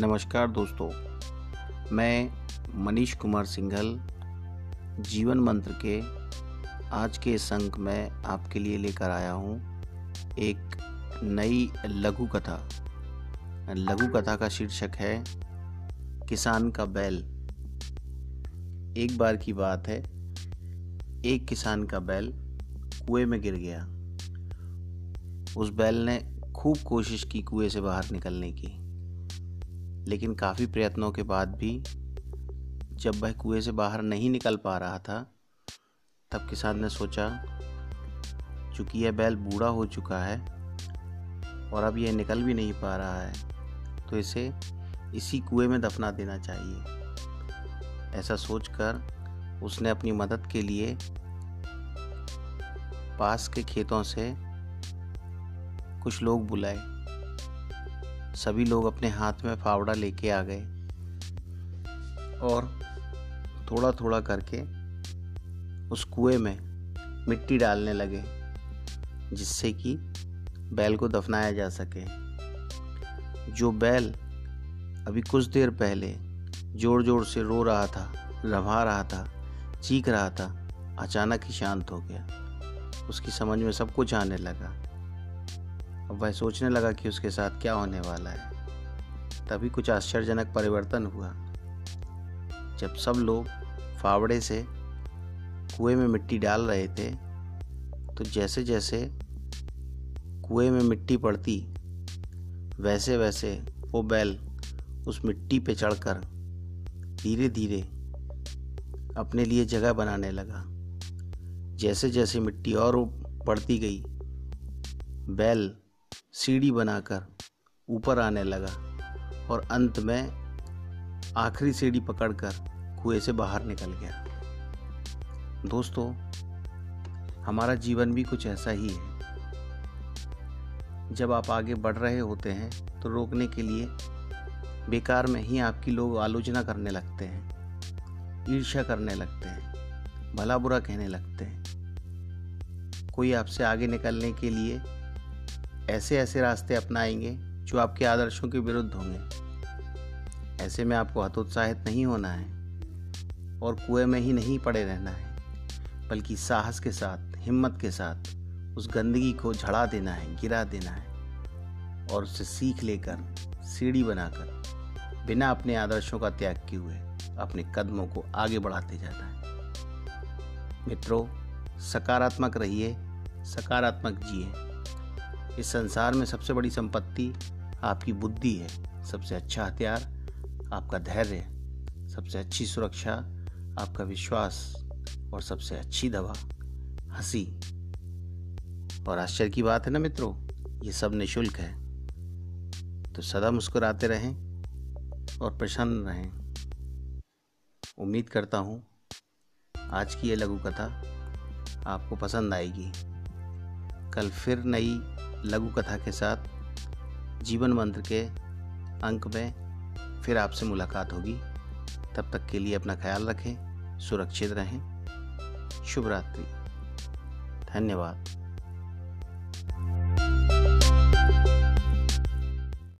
नमस्कार दोस्तों, मैं मनीष कुमार सिंघल, जीवन मंत्र के आज के इस अंक में आपके लिए लेकर आया हूँ एक नई लघु कथा। लघु कथा का शीर्षक है, किसान का बैल। एक बार की बात है, एक किसान का बैल कुएँ में गिर गया। उस बैल ने खूब कोशिश की कुएँ से बाहर निकलने की। लेकिन काफ़ी प्रयत्नों के बाद भी जब वह कुएँ से बाहर नहीं निकल पा रहा था, तब किसान ने सोचा, चूँकि यह बैल बूढ़ा हो चुका है और अब यह निकल भी नहीं पा रहा है तो इसे इसी कुएँ में दफना देना चाहिए। ऐसा सोचकर उसने अपनी मदद के लिए पास के खेतों से कुछ लोग बुलाए। सभी लोग अपने हाथ में फावड़ा लेके आ गए और थोड़ा थोड़ा करके उस कुएँ में मिट्टी डालने लगे, जिससे कि बैल को दफनाया जा सके। जो बैल अभी कुछ देर पहले ज़ोर ज़ोर से रो रहा था, रभा रहा था, चीख रहा था, अचानक ही शांत हो गया। उसकी समझ में सब कुछ आने लगा। अब वह सोचने लगा कि उसके साथ क्या होने वाला है। तभी कुछ आश्चर्यजनक परिवर्तन हुआ। जब सब लोग फावड़े से कुएँ में मिट्टी डाल रहे थे तो जैसे जैसे कुएँ में मिट्टी पड़ती वैसे वैसे वो बैल उस मिट्टी पे चढ़कर धीरे धीरे अपने लिए जगह बनाने लगा। जैसे जैसे मिट्टी और बढ़ती गई, बैल सीढ़ी बनाकर ऊपर आने लगा और अंत में आखिरी सीढ़ी पकड़कर कुएँ से बाहर निकल गया। दोस्तों, हमारा जीवन भी कुछ ऐसा ही है। जब आप आगे बढ़ रहे होते हैं तो रोकने के लिए बेकार में ही आपकी लोग आलोचना करने लगते हैं, ईर्ष्या करने लगते हैं, भला बुरा कहने लगते हैं। कोई आपसे आगे निकलने के लिए ऐसे ऐसे रास्ते अपनाएँगे जो आपके आदर्शों के विरुद्ध होंगे। ऐसे में आपको हतोत्साहित नहीं होना है और कुएँ में ही नहीं पड़े रहना है, बल्कि साहस के साथ, हिम्मत के साथ उस गंदगी को झड़ा देना है, गिरा देना है और उससे सीख लेकर, सीढ़ी बनाकर, बिना अपने आदर्शों का त्याग किए हुए अपने कदमों को आगे बढ़ाते जाना है। मित्रों, सकारात्मक रहिए, सकारात्मक जिए। इस संसार में सबसे बड़ी संपत्ति आपकी बुद्धि है, सबसे अच्छा हथियार आपका धैर्य सबसे अच्छी सुरक्षा आपका विश्वास और सबसे अच्छी दवा, हँसी। और आश्चर्य की बात है ना मित्रों, ये सब निशुल्क है। तो सदा मुस्कुराते रहें और प्रसन्न रहें। उम्मीद करता हूँ आज की ये लघु कथा आपको पसंद आएगी। कल फिर नई लघु कथा के साथ जीवन मंत्र के अंक में फिर आपसे मुलाकात होगी। तब तक के लिए अपना ख्याल रखें, सुरक्षित रहें। शुभ रात्रि। धन्यवाद।